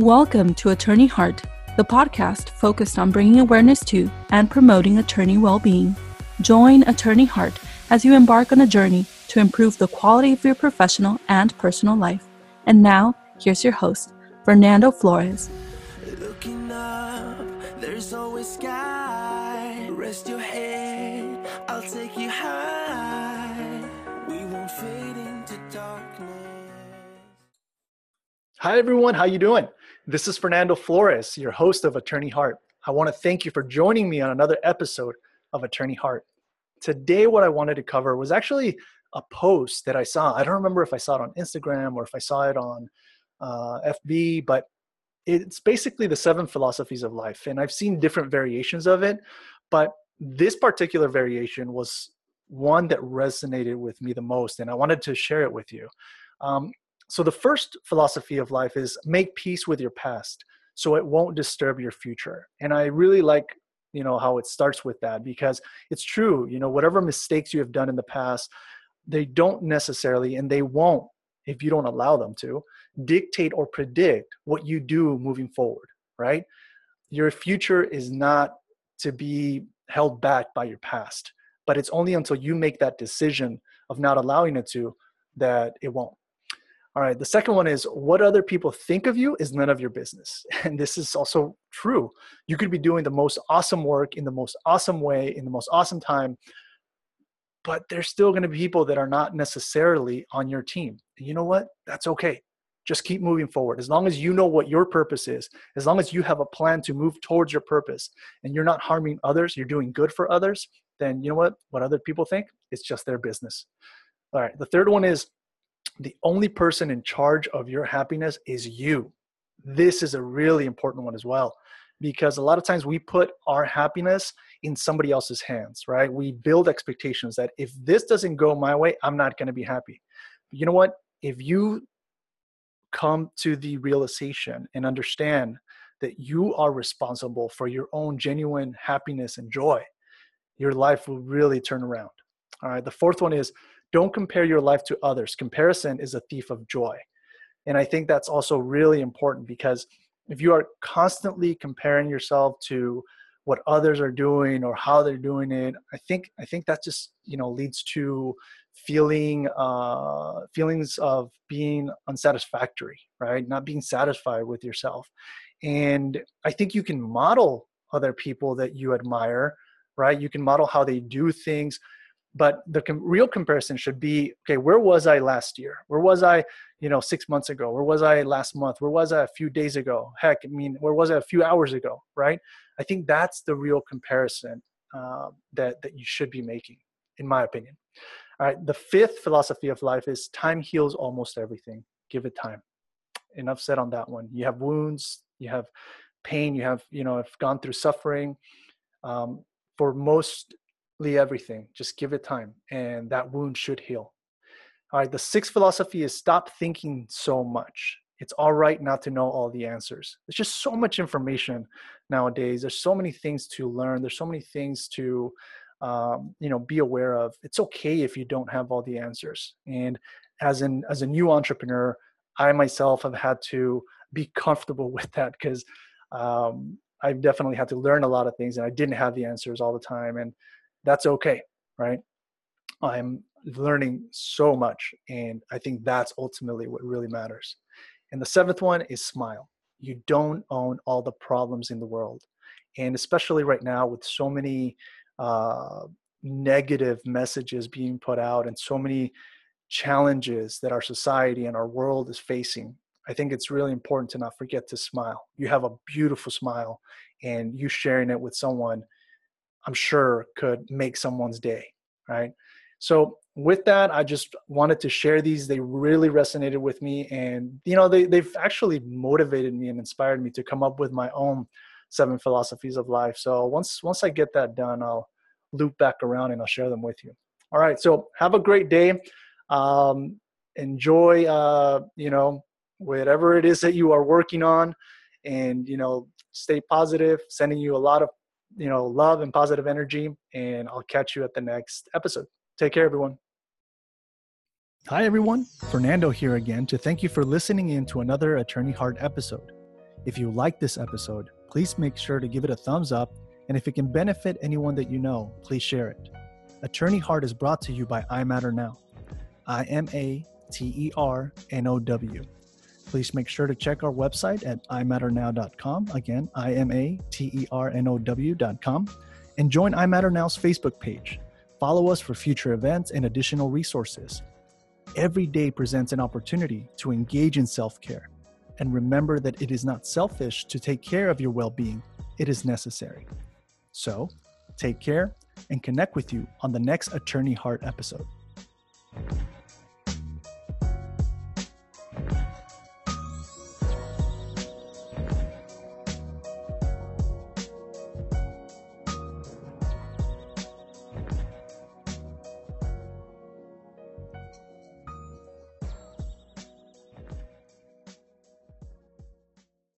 Welcome to Attorney Heart, the podcast focused on bringing awareness to and promoting attorney well being. Join Attorney Heart as you embark on a journey to improve the quality of your professional and personal life. And now, here's your host, Fernando Flores. Looking up, there's always sky. Rest your head, I'll take you high. We won't fade into darkness. Hi everyone, how you doing? This is Fernando Flores, your host of Attorney Heart. I want to thank you for joining me on another episode of Attorney Heart. Today, what I wanted to cover was actually a post that I saw. I don't remember if I saw it on Instagram or if I saw it on uh, FB, but it's basically the seven philosophies of life. And I've seen different variations of it, but this particular variation was one that resonated with me the most, and I wanted to share it with you. Um, so the first philosophy of life is make peace with your past so it won't disturb your future. And I really like you know how it starts with that because it's true you know whatever mistakes you have done in the past they don't necessarily and they won't if you don't allow them to dictate or predict what you do moving forward right your future is not to be held back by your past but it's only until you make that decision of not allowing it to that it won't all right. The second one is what other people think of you is none of your business. And this is also true. You could be doing the most awesome work in the most awesome way, in the most awesome time, but there's still going to be people that are not necessarily on your team. And you know what? That's okay. Just keep moving forward. As long as you know what your purpose is, as long as you have a plan to move towards your purpose and you're not harming others, you're doing good for others, then you know what? What other people think, it's just their business. All right. The third one is the only person in charge of your happiness is you. This is a really important one as well because a lot of times we put our happiness in somebody else's hands, right? We build expectations that if this doesn't go my way, I'm not going to be happy. But you know what? If you come to the realization and understand that you are responsible for your own genuine happiness and joy, your life will really turn around. All right. The fourth one is don't compare your life to others. Comparison is a thief of joy. And I think that's also really important because if you are constantly comparing yourself to what others are doing or how they're doing it, I think I think that just you know leads to feeling uh, feelings of being unsatisfactory, right? Not being satisfied with yourself. And I think you can model other people that you admire, right? You can model how they do things but the com- real comparison should be okay where was i last year? Where was i you know six months ago? Where was i last month? Where was i a few days ago? Heck i mean where was i a few hours ago right? I think that's the real comparison uh, that that you should be making in my opinion. All right the fifth philosophy of life is time heals almost everything. Give it time. Enough said on that one. You have wounds you have pain you have you know have gone through suffering. Um, for most everything. Just give it time, and that wound should heal. All right, the sixth philosophy is stop thinking so much. It's all right not to know all the answers. There's just so much information nowadays. There's so many things to learn. There's so many things to, um, you know, be aware of. It's okay if you don't have all the answers. And as an as a new entrepreneur, I myself have had to be comfortable with that because um, I've definitely had to learn a lot of things, and I didn't have the answers all the time. And that's okay, right? I'm learning so much, and I think that's ultimately what really matters. And the seventh one is smile. You don't own all the problems in the world. And especially right now, with so many uh, negative messages being put out and so many challenges that our society and our world is facing, I think it's really important to not forget to smile. You have a beautiful smile, and you sharing it with someone I'm sure could make someone's day, right? So with that, I just wanted to share these. They really resonated with me, and you know, they they've actually motivated me and inspired me to come up with my own seven philosophies of life. So once once I get that done, I'll loop back around and I'll share them with you. All right. So have a great day. Um, enjoy, uh, you know, whatever it is that you are working on, and you know, stay positive. Sending you a lot of you know, love and positive energy. And I'll catch you at the next episode. Take care, everyone. Hi, everyone. Fernando here again to thank you for listening in to another Attorney Heart episode. If you like this episode, please make sure to give it a thumbs up, and if it can benefit anyone that you know, please share it. Attorney Heart is brought to you by I Matter Now. I M A T E R N O W. Please make sure to check our website at imatternow.com. Again, I M A T E R N O W.com. And join I Matter Now's Facebook page. Follow us for future events and additional resources. Every day presents an opportunity to engage in self care. And remember that it is not selfish to take care of your well being, it is necessary. So, take care and connect with you on the next Attorney Heart episode.